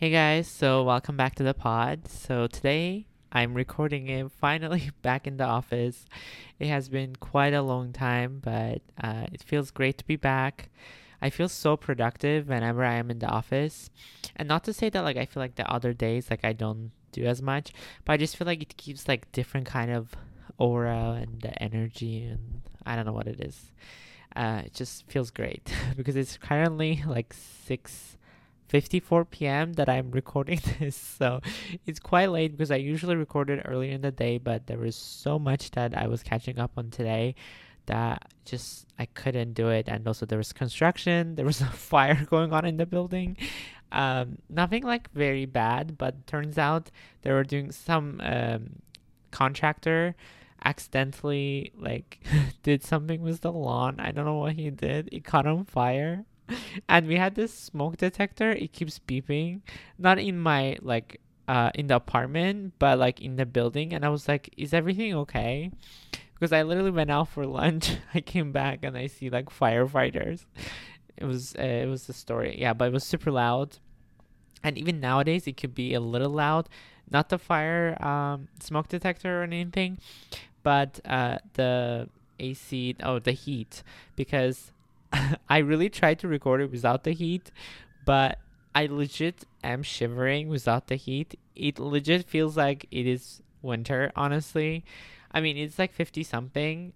Hey guys, so welcome back to the pod. So today I'm recording it finally back in the office. It has been quite a long time, but uh, it feels great to be back. I feel so productive whenever I am in the office. And not to say that like I feel like the other days like I don't do as much, but I just feel like it keeps like different kind of aura and the energy and I don't know what it is. Uh, it just feels great because it's currently like 6 54 p.m. that I'm recording this. So it's quite late because I usually record it earlier in the day, but there was so much that I was catching up on today that just I couldn't do it. And also there was construction, there was a fire going on in the building. Um, nothing like very bad, but turns out they were doing some um, contractor accidentally like did something with the lawn. I don't know what he did. It caught on fire and we had this smoke detector. It keeps beeping. Not in my like uh in the apartment but like in the building. And i was like is everything okay? Because i literally went out for lunch. I came back and i see like firefighters. It was uh, it was the story. Yeah but it was super loud. And even nowadays it could be a little loud. Not the fire um, smoke detector or anything but uh, the ac oh the heat. Because I really tried to record it without the heat, but I legit am shivering without the heat. It legit feels like it is winter, honestly. I mean, it's like 50 something.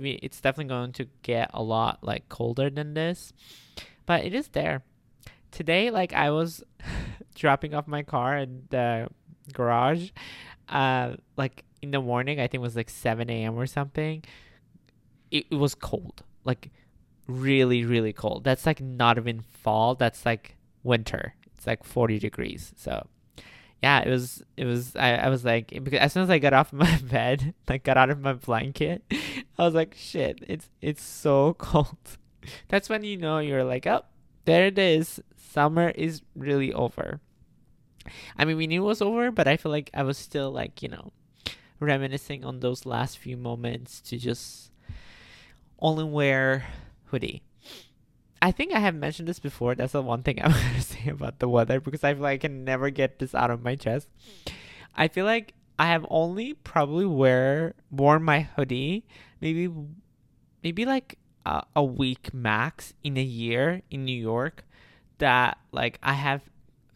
It's definitely going to get a lot like colder than this, but it is there. Today, like I was dropping off my car in the garage, uh, like in the morning, I think it was like 7 a.m. or something. It, it was cold. Like really really cold. That's like not even fall. That's like winter. It's like 40 degrees. So yeah, it was it was I, I was like because as soon as I got off my bed, like got out of my blanket, I was like shit, it's it's so cold. That's when you know you're like, oh, there it is. Summer is really over. I mean, we knew it was over, but I feel like I was still like, you know, reminiscing on those last few moments to just only wear hoodie. I think I have mentioned this before. That's the one thing I'm to say about the weather because I feel like I can never get this out of my chest. I feel like I have only probably wear worn my hoodie maybe maybe like a, a week max in a year in New York that like I have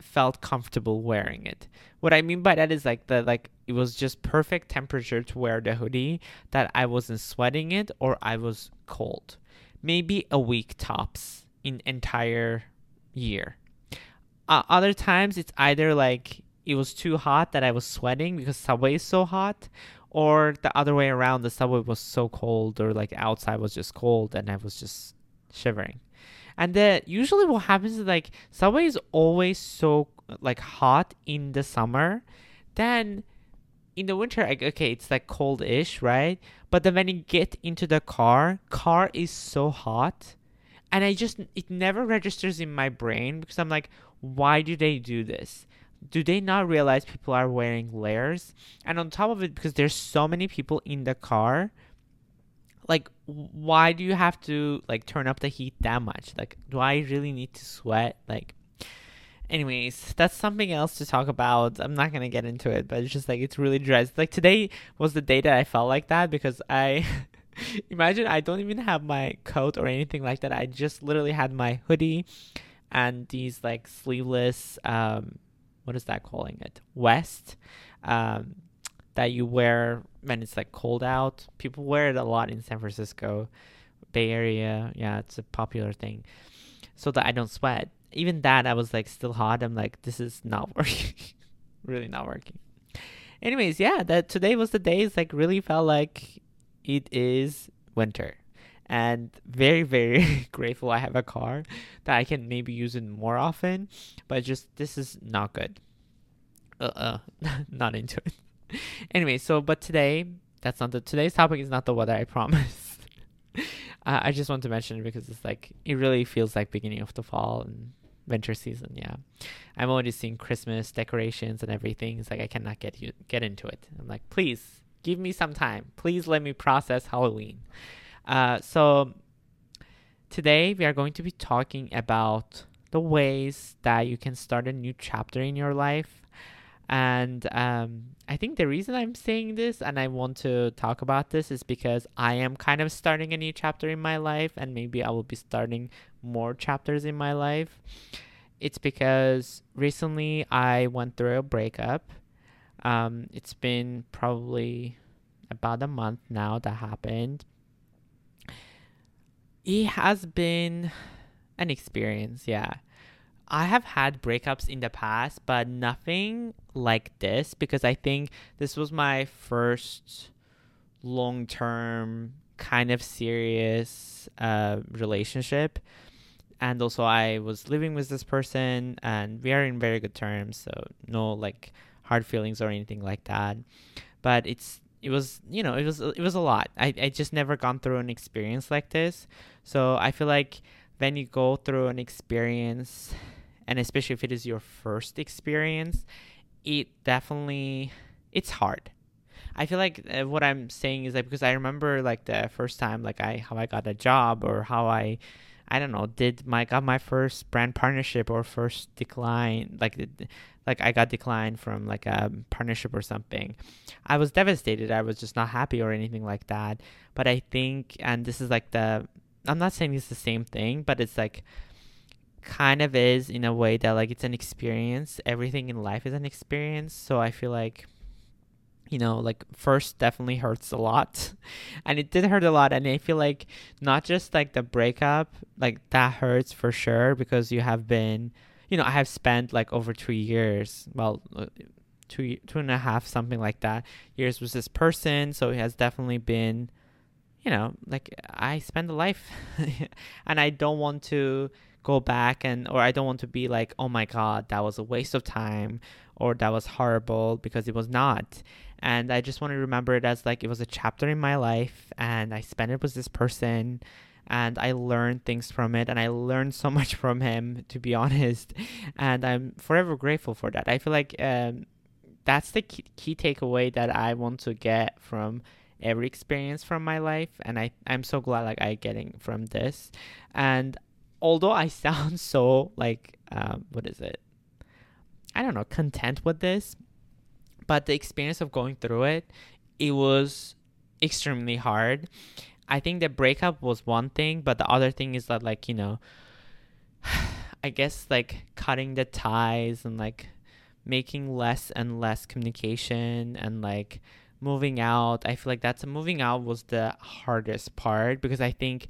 felt comfortable wearing it. What I mean by that is like the like it was just perfect temperature to wear the hoodie that I wasn't sweating it or I was cold maybe a week tops in entire year. Uh, other times it's either like it was too hot that I was sweating because subway is so hot, or the other way around, the subway was so cold, or like outside was just cold and I was just shivering. And then usually what happens is like subway is always so like hot in the summer, then in the winter, like, okay, it's like cold-ish, right? But then when you get into the car, car is so hot, and I just it never registers in my brain because I'm like, why do they do this? Do they not realize people are wearing layers? And on top of it, because there's so many people in the car, like why do you have to like turn up the heat that much? Like, do I really need to sweat? Like, anyways, that's something else to talk about. I'm not gonna get into it, but it's just like it's really dressed. Like today was the day that I felt like that because I imagine I don't even have my coat or anything like that. I just literally had my hoodie and these like sleeveless um what is that calling it? Vest. Um that you wear when it's like cold out. People wear it a lot in San Francisco, Bay Area. Yeah, it's a popular thing. So that I don't sweat even that I was like still hot. I'm like, this is not working. really not working. Anyways, yeah, that today was the day. It's like really felt like it is winter. And very, very grateful I have a car that I can maybe use it more often. But just this is not good. Uh uh not into it. anyway, so but today that's not the today's topic is not the weather, I promise. I just want to mention it because it's like it really feels like beginning of the fall and winter season. Yeah, I'm already seeing Christmas decorations and everything. It's like I cannot get you get into it. I'm like, please give me some time. Please let me process Halloween. Uh, so today we are going to be talking about the ways that you can start a new chapter in your life. And um, I think the reason I'm saying this and I want to talk about this is because I am kind of starting a new chapter in my life, and maybe I will be starting more chapters in my life. It's because recently I went through a breakup. Um, it's been probably about a month now that happened. It has been an experience, yeah. I have had breakups in the past, but nothing like this because I think this was my first long term, kind of serious uh, relationship. And also, I was living with this person, and we are in very good terms, so no like hard feelings or anything like that. But it's it was you know it was it was a lot. I I just never gone through an experience like this, so I feel like when you go through an experience, and especially if it is your first experience, it definitely it's hard. I feel like uh, what I'm saying is that because I remember like the first time like I how I got a job or how I I don't know did my got my first brand partnership or first decline like like I got declined from like a partnership or something. I was devastated. I was just not happy or anything like that. But I think and this is like the I'm not saying it's the same thing, but it's like kind of is in a way that like it's an experience. Everything in life is an experience. So I feel like you know, like first definitely hurts a lot. And it did hurt a lot. And I feel like not just like the breakup, like that hurts for sure because you have been, you know, I have spent like over two years, well, uh, two, two and a half, something like that, years with this person. So it has definitely been you know, like I spend a life and I don't want to go back and or I don't want to be like, "Oh my god, that was a waste of time." Or that was horrible because it was not. And I just want to remember it as like it was a chapter in my life and I spent it with this person and I learned things from it and I learned so much from him to be honest and I'm forever grateful for that. I feel like um, that's the key, key takeaway that I want to get from every experience from my life and I, i'm so glad like i getting from this and although i sound so like um, what is it? I don't know content with this but the experience of going through it it was extremely hard. I think the breakup was one thing but the other thing is that like you know i guess like cutting the ties and like making less and less communication and like moving out. I feel like that's moving out was the hardest part because i think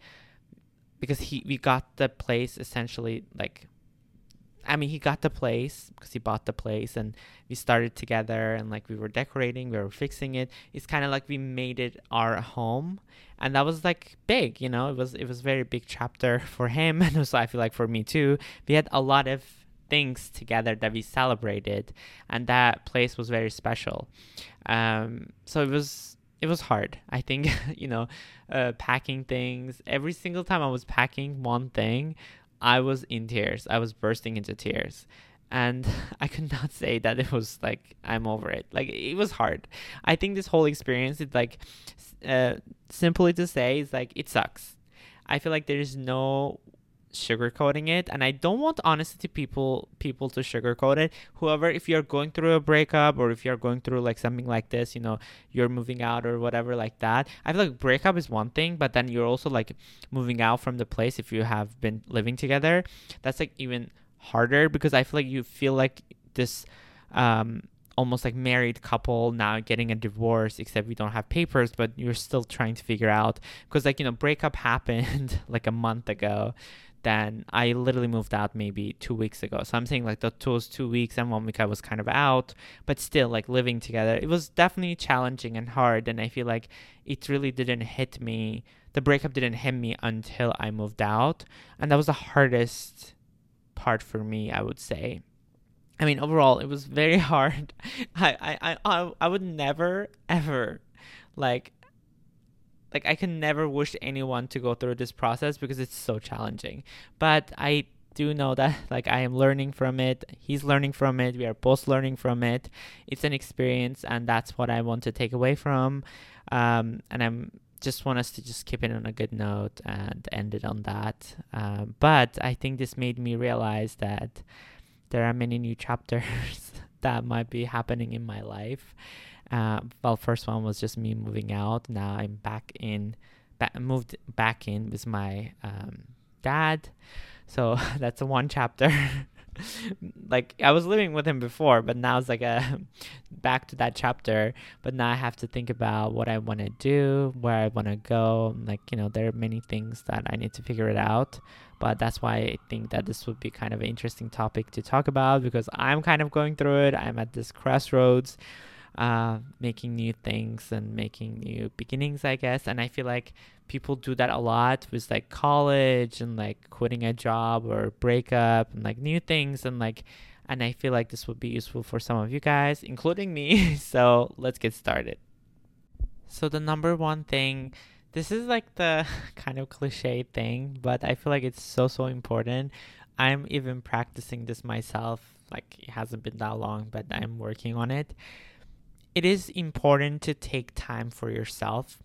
because he we got the place essentially like I mean, he got the place because he bought the place and we started together and like we were decorating, we were fixing it. It's kind of like we made it our home. And that was like big, you know, it was, it was very big chapter for him. And also I feel like for me too, we had a lot of things together that we celebrated and that place was very special um, so it was it was hard. I think you know uh, packing things every single time i was packing one thing i was in tears. I was bursting into tears. And i could not say that it was like i'm over it. Like it was hard. I think this whole experience is like uh, simply to say is like it sucks. I feel like there is no sugarcoating it and i don't want honestly people people to sugarcoat it. Whoever if you're going through a breakup or if you're going through like something like this you know you're moving out or whatever like that i feel like breakup is one thing but then you're also like moving out from the place if you have been living together. That's like even harder because i feel like you feel like this um almost like married couple now getting a divorce except we don't have papers but you're still trying to figure out. Because like you know breakup happened like a month ago then I literally moved out maybe two weeks ago. So I'm saying like the those two weeks and one week I was kind of out, but still like living together. It was definitely challenging and hard, and I feel like it really didn't hit me. The breakup didn't hit me until I moved out, and that was the hardest part for me. I would say. I mean, overall, it was very hard. I I I I would never ever like like I can never wish anyone to go through this process because it's so challenging. But I do know that like I am learning from it. He's learning from it. We are both learning from it. It's an experience, and that's what I want to take away from. Um, and I'm just want us to just keep it on a good note and end it on that. Um, but I think this made me realize that there are many new chapters that might be happening in my life. Uh, well, first one was just me moving out. Now I'm back in, ba- moved back in with my um, dad. So that's a one chapter. like I was living with him before, but now it's like a back to that chapter. But now I have to think about what I want to do, where I want to go. Like you know, there are many things that I need to figure it out. But that's why I think that this would be kind of an interesting topic to talk about because I'm kind of going through it. I'm at this crossroads, uh, making new things and making new beginnings, I guess. And I feel like people do that a lot with like college and like quitting a job or breakup and like new things and like and I feel like this would be useful for some of you guys, including me. so let's get started. So the number one thing this is like the kind of cliche thing, but I feel like it's so so important. I'm even practicing this myself. Like it hasn't been that long, but I'm working on it. It is important to take time for yourself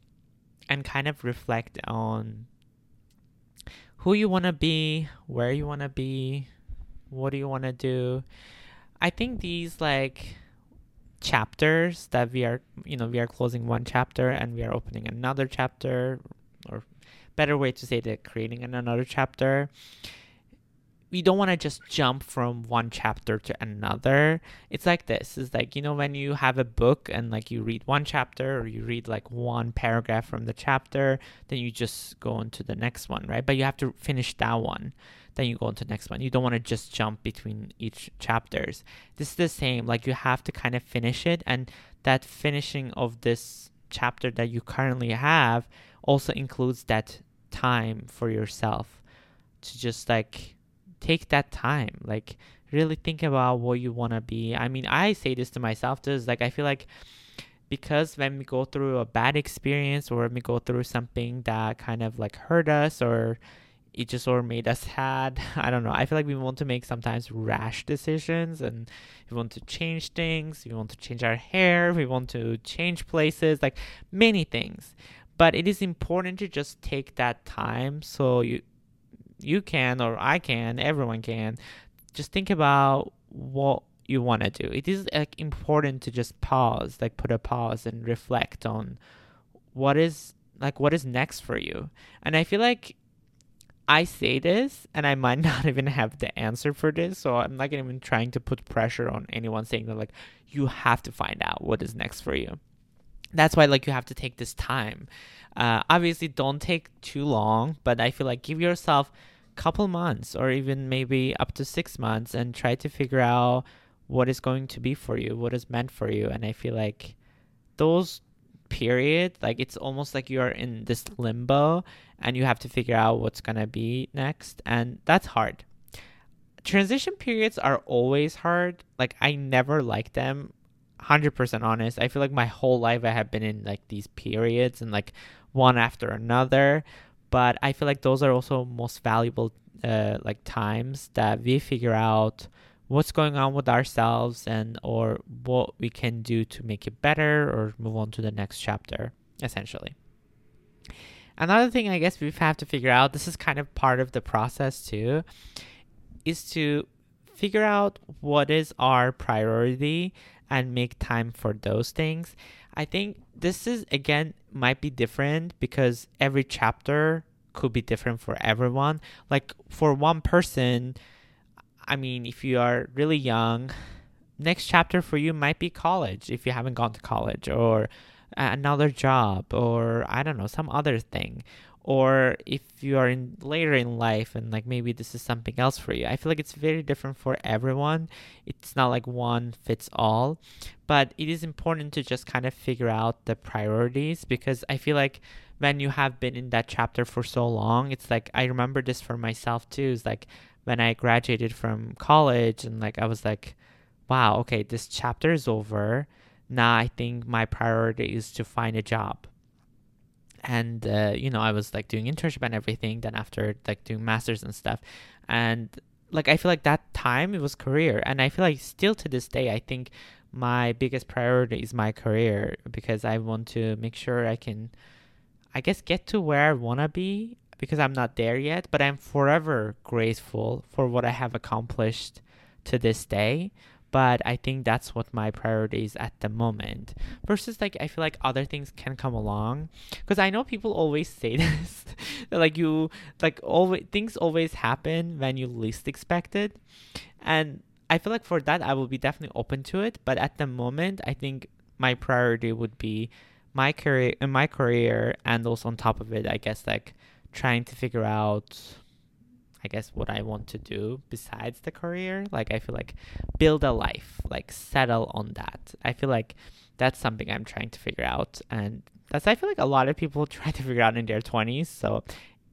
and kind of reflect on who you want to be, where you want to be, what do you want to do. I think these like chapters that we are, you know, we are closing one chapter and we are opening another chapter, or better way to say that creating another chapter we don't want to just jump from one chapter to another. It's like this. It's like, you know, when you have a book and like you read one chapter or you read like one paragraph from the chapter, then you just go on to the next one, right? But you have to finish that one. Then you go on to the next one. You don't want to just jump between each chapters. This is the same. Like you have to kind of finish it. And that finishing of this chapter that you currently have also includes that time for yourself to just like take that time like really think about what you want to be i mean i say this to myself too is like i feel like because when we go through a bad experience or when we go through something that kind of like hurt us or it just or made us sad i don't know i feel like we want to make sometimes rash decisions and we want to change things we want to change our hair we want to change places like many things but it is important to just take that time so you you can or I can, everyone can. Just think about what you want to do. It is like important to just pause, like put a pause and reflect on what is like what is next for you. And I feel like I say this and I might not even have the answer for this, so I'm not even trying to put pressure on anyone saying that like you have to find out what is next for you. That's why like you have to take this time uh, obviously, don't take too long, but I feel like give yourself a couple months or even maybe up to six months and try to figure out what is going to be for you, what is meant for you. And I feel like those period, like it's almost like you're in this limbo and you have to figure out what's going to be next. And that's hard. Transition periods are always hard. Like, I never like them 100% honest i feel like my whole life i have been in like these periods and like one after another. But I feel like those are also most valuable uh, like times that we figure out what's going on with ourselves and or what we can do to make it better or move on to the next chapter essentially another thing i guess we have to figure out this is kind of part of the process too is to figure out what is our priority and make time for those things I think this is again might be different because every chapter could be different for everyone. Like for one person, I mean, if you are really young, next chapter for you might be college if you haven't gone to college or uh, another job or I don't know, some other thing. Or if you are in later in life and like maybe this is something else for you. I feel like it's very different for everyone. It's not like one fits all. But it is important to just kind of figure out the priorities because i feel like when you have been in that chapter for so long it's like i remember this for myself too. It's like when i graduated from college and like i was like wow okay this chapter is over. Now i think my priority is to find a job. And uh, you know i was like doing internship and everything then after like doing masters and stuff. And like i feel like that time it was career. And i feel like still to this day i think my biggest priority is my career because i want to make sure i can I guess get to where I want to be because I'm not there yet, but I'm forever grateful for what I have accomplished to this day. But I think that's what my priority is at the moment. Versus, like, I feel like other things can come along. Because I know people always say this. like, you, like, always, things always happen when you least expect it. And I feel like for that, I will be definitely open to it. But at the moment, I think my priority would be my career, my career, and also on top of it, I guess, like, trying to figure out I guess what I want to do besides the career. Like I feel like build a life, like settle on that. I feel like that's something I'm trying to figure out and that's I feel like a lot of people try to figure out in their 20s, so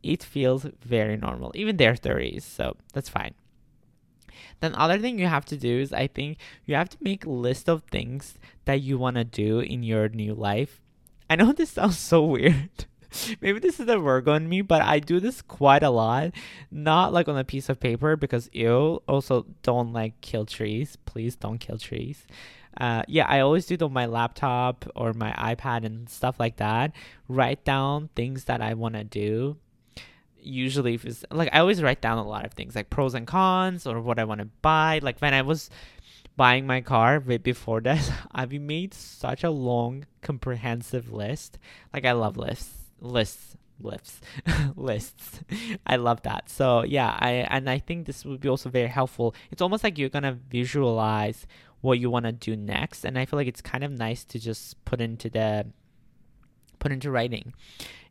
it feels very normal, even their 30s. So that's fine. Then other thing you have to do is I think you have to make a list of things that you want to do in your new life. I know this sounds so weird. maybe this is the Virgo in me, but I do this quite a lot. Not like on a piece of paper because ew. Also, don't like kill trees. Please don't kill trees. Uh, yeah, I always do it on my laptop or my iPad and stuff like that. Write down things that I want to do. Usually, if it's like I always write down a lot of things like pros and cons or what I want to buy. Like when I was buying my car right before that, I've made such a long, comprehensive list. Like I love lists lists lists lists. I love that. So yeah i and i think this would be also very helpful. It's almost like you're gonna visualize what you want to do next and i feel like it's kind of nice to just put into the put into writing.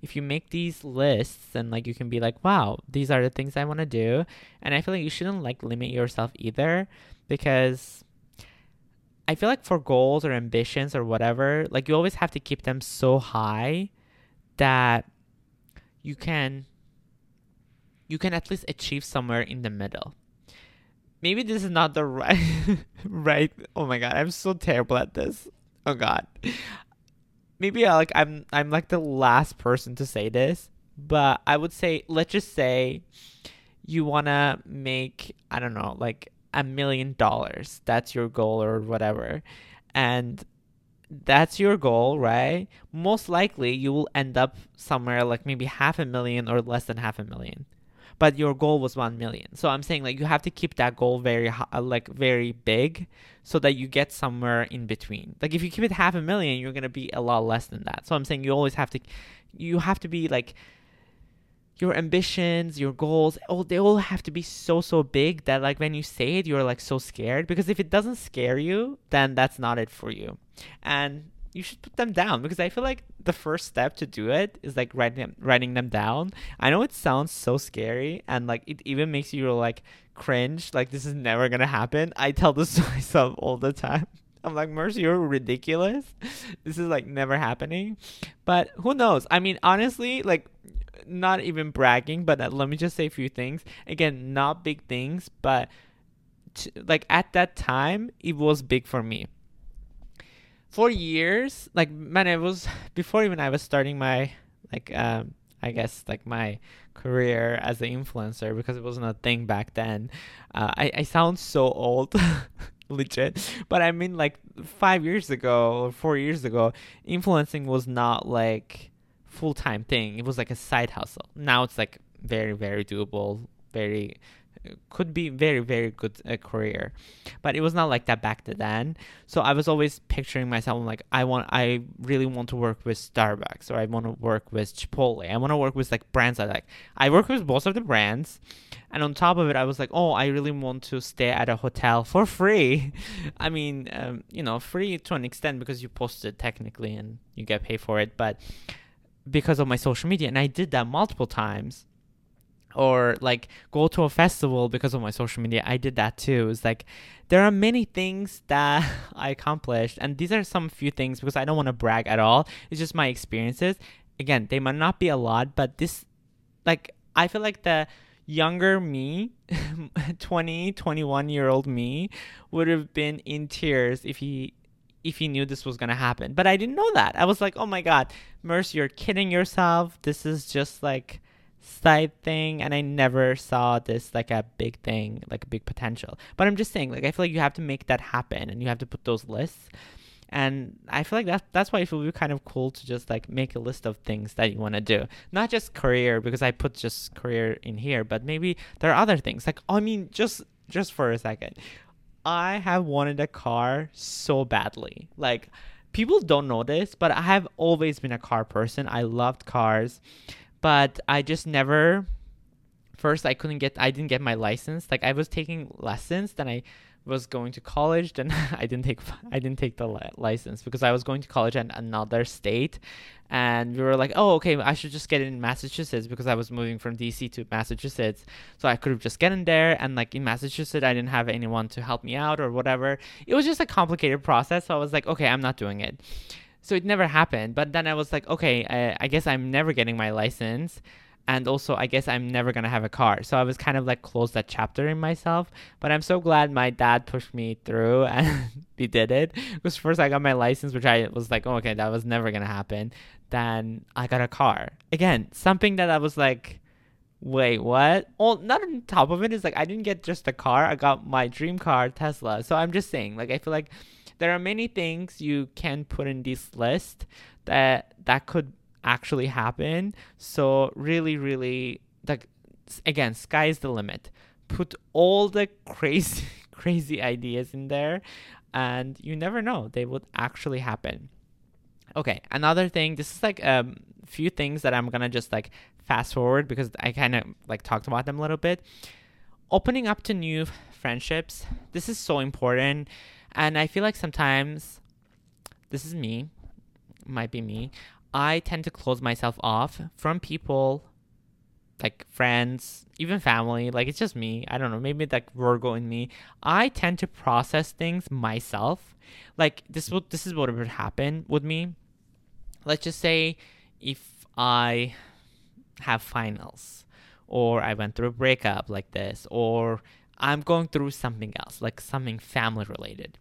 If you make these lists and like you can be like wow these are the things i want to do and i feel like you shouldn't like limit yourself either because i feel like for goals or ambitions or whatever like you always have to keep them so high that you can you can at least achieve somewhere in the middle. Maybe this is not the right right. Oh my god, I'm so terrible at this. Oh god. Maybe I, like I'm I'm like the last person to say this, but I would say let's just say you want to make I don't know, like a million dollars. That's your goal or whatever. And that's your goal, right? Most likely you will end up somewhere like maybe half a million or less than half a million. But your goal was 1 million. So I'm saying like you have to keep that goal very uh, like very big so that you get somewhere in between. Like if you keep it half a million, you're going to be a lot less than that. So I'm saying you always have to you have to be like your ambitions, your goals, oh, they all have to be so so big that like when you say it, you're like so scared. Because if it doesn't scare you, then that's not it for you, and you should put them down because I feel like the first step to do it is like writing them, writing them down. I know it sounds so scary and like it even makes you like cringe. Like this is never gonna happen. I tell this to myself all the time. I'm like, Mercy, you're ridiculous. This is like never happening. But who knows? I mean, honestly, like not even bragging, but uh, let me just say a few things. Again, not big things, but t- like at that time, it was big for me. For years, like man, it was before even I was starting my like um I guess like my career as an influencer because it wasn't a thing back then. Uh, I I sound so old. legit but i mean like five years ago or four years ago influencing was not like full time thing. It was like a side hustle. Now it's like very very doable, very could be very very good uh, career but it was not like that back then. So i was always picturing myself like i want i really want to work with starbucks or i want to work with chipotle. I want to work with like brands i like. I work with both of the brands and on top of it i was like oh i really want to stay at a hotel for free. I mean um, you know free to an extent because you posted technically and you get paid for it but because of my social media and i did that multiple times or like go to a festival because of my social media i did that too it's like there are many things that i accomplished and these are some few things because i don't want to brag at all it's just my experiences again they might not be a lot but this like i feel like the younger me 20 21 year old me would have been in tears if he if he knew this was gonna happen. But I didn't know that. I was like, oh my god, Merce, you're kidding yourself. This is just like side thing and I never saw this like a big thing, like a big potential. But I'm just saying, like I feel like you have to make that happen and you have to put those lists. And I feel like that's that's why it would be kind of cool to just like make a list of things that you want to do. Not just career because I put just career in here, but maybe there are other things. Like I mean just just for a second. I have wanted a car so badly. Like people don't know this, but I have always been a car person. I loved cars, but I just never first I couldn't get I didn't get my license. Like I was taking lessons, then I was going to college then i didn't take i didn't take the li- license because i was going to college in another state. And we were like oh okay i should just get in massachusetts because i was moving from dc to massachusetts. So i could have just gotten there. And like in massachusetts i didn't have anyone to help me out or whatever. It was just a complicated process. So i was like okay i'm not doing it so it never happened but then i was like okay I, I guess i'm never getting my license and also I guess I'm never gonna have a car. So I was kind of like close that chapter in myself. But I'm so glad my dad pushed me through and we did it. Because first I got my license, which I was like, oh, okay, that was never gonna happen. Then I got a car. Again, something that I was like, wait, what? Well, not on top of it is like I didn't get just a car. I got my dream car, Tesla. So I'm just saying, like I feel like there are many things you can put in this list that that could actually happen. So really, really, like again, sky's the limit. Put all the crazy, crazy ideas in there, and you never know they would actually happen. Okay, another thing. This is like a um, few things that I'm gonna just like fast forward because I kind of like talked about them a little bit. Opening up to new friendships. This is so important, and I feel like sometimes this is me might be me. I tend to close myself off from people like friends, even family. Like it's just me. I don't know. Maybe like Virgo in me. I tend to process things myself. Like this would this is what would happen with me. Let's just say if I have finals or I went through a breakup like this or I'm going through something else, like something family related.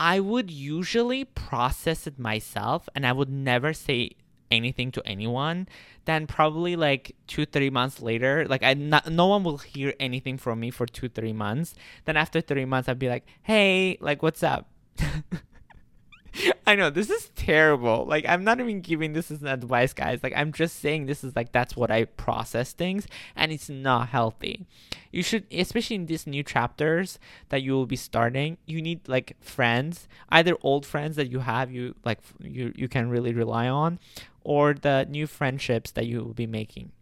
I would usually process it myself and I would never say anything to anyone. Then probably like two three months later like i not, no one will hear anything from me for two three months. Then after three months i'd be like hey like what's up I know this is terrible. Like I'm not even giving this as an advice, guys. Like I'm just saying this is like that's what I process things, and it's not healthy. You should, especially in these new chapters that you will be starting, you need like friends, either old friends that you have you like you you can really rely on, or the new friendships that you will be making.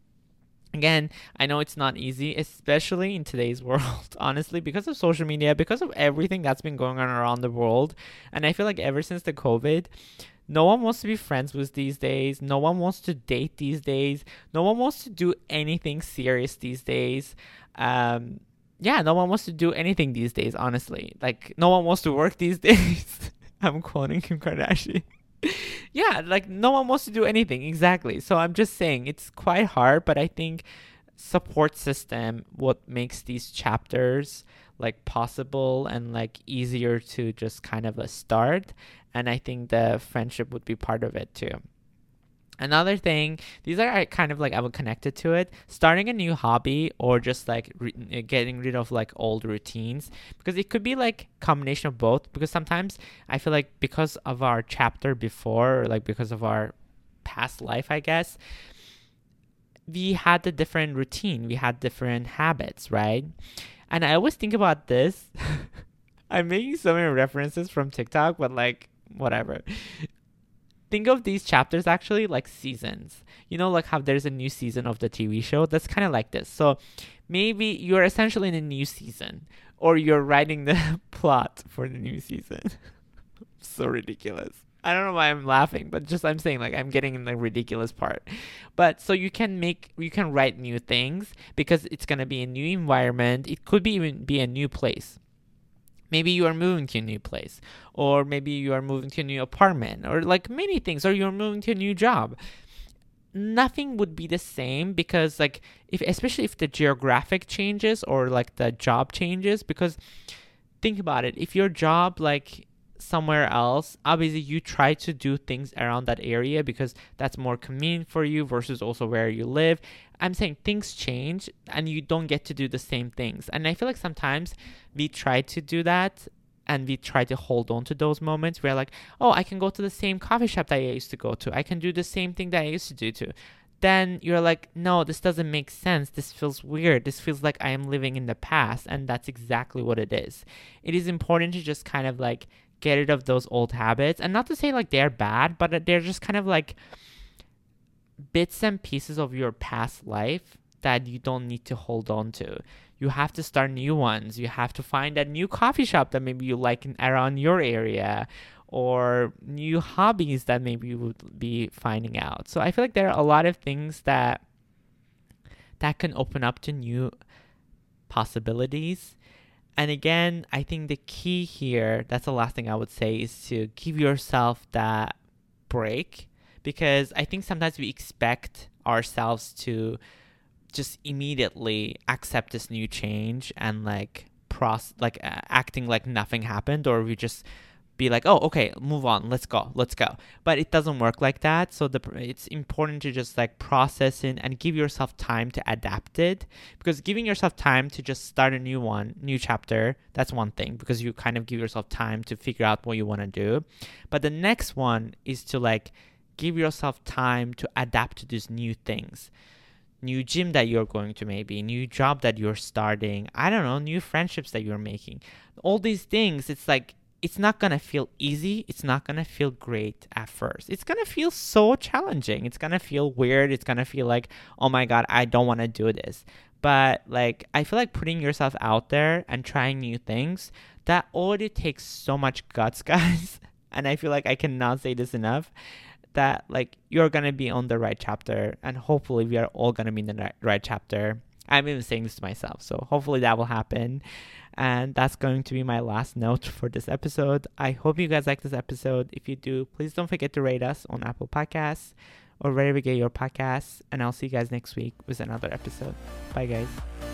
Again, I know it's not easy, especially in today's world, honestly, because of social media, because of everything that's been going on around the world. And I feel like ever since the COVID, no one wants to be friends with these days. No one wants to date these days. No one wants to do anything serious these days. Um, yeah, no one wants to do anything these days, honestly. Like, no one wants to work these days. I'm quoting Kim Kardashian yeah, like no one wants to do anything exactly. So I'm just saying it's quite hard, but I think support system what makes these chapters like possible and like easier to just kind of a start and i think the friendship would be part of it too Another thing, these are kind of like I would connect it to it. Starting a new hobby or just like re- uh, getting rid of like old routines because it could be like combination of both. Because sometimes I feel like because of our chapter before, or like because of our past life, I guess we had a different routine. We had different habits, right? And I always think about this. I'm making so many references from TikTok, but like whatever think of these chapters actually like seasons. You know, like how there's a new season of the TV show. That's kind of like this. So maybe you're essentially in a new season, or you're writing the plot for the new season. so ridiculous. I don't know why I'm laughing, but just I'm saying like I'm getting in the ridiculous part. But so you can make you can write new things because it's gonna be a new environment. It could be even be a new place. Maybe you are moving to a new place, or maybe you are moving to a new apartment, or like many things, or you're moving to a new job. Nothing would be the same because, like, if especially if the geographic changes or like the job changes, because think about it, if your job like somewhere else, obviously you try to do things around that area because that's more convenient for you versus also where you live. I'm saying things change and you don't get to do the same things. And I feel like sometimes we try to do that and we try to hold on to those moments. We're like oh i can go to the same coffee shop that i used to go to. I can do the same thing that i used to do too. Then you're like no this doesn't make sense. This feels weird. This feels like i am living in the past. And that's exactly what it is. It is important to just kind of like get rid of those old habits and not to say like they're bad but they're just kind of like bits and pieces of your past life that you don't need to hold on to. You have to start new ones. You have to find a new coffee shop that maybe you like in, around your area or new hobbies that maybe you would be finding out. So I feel like there are a lot of things that that can open up to new possibilities. And again, I think the key here, that's the last thing I would say, is to give yourself that break. Because I think sometimes we expect ourselves to just immediately accept this new change and like pros like uh, acting like nothing happened or we just be like oh okay move on let's go let's go. But it doesn't work like that. So the it's important to just like process it and give yourself time to adapt it. Because giving yourself time to just start a new one new chapter that's one thing. Because you kind of give yourself time to figure out what you want to do. But the next one is to like give yourself time to adapt to these new things. New gym that you're going to maybe new job that you're starting. I don't know new friendships that you're making. All these things it's like it's not gonna feel easy it's not gonna feel great at first. It's gonna feel so challenging. It's gonna feel weird. It's gonna feel like oh my god i don't want to do this. But like i feel like putting yourself out there and trying new things that already takes so much guts guys and i feel like i cannot say this enough that like you're gonna be on the right chapter and hopefully we are all gonna be in the right chapter. I'm even saying this to myself so hopefully that will happen and that's going to be my last note for this episode. I hope you guys like this episode. If you do please don't forget to rate us on apple podcasts or wherever you get your podcasts. And i'll see you guys next week with another episode. Bye guys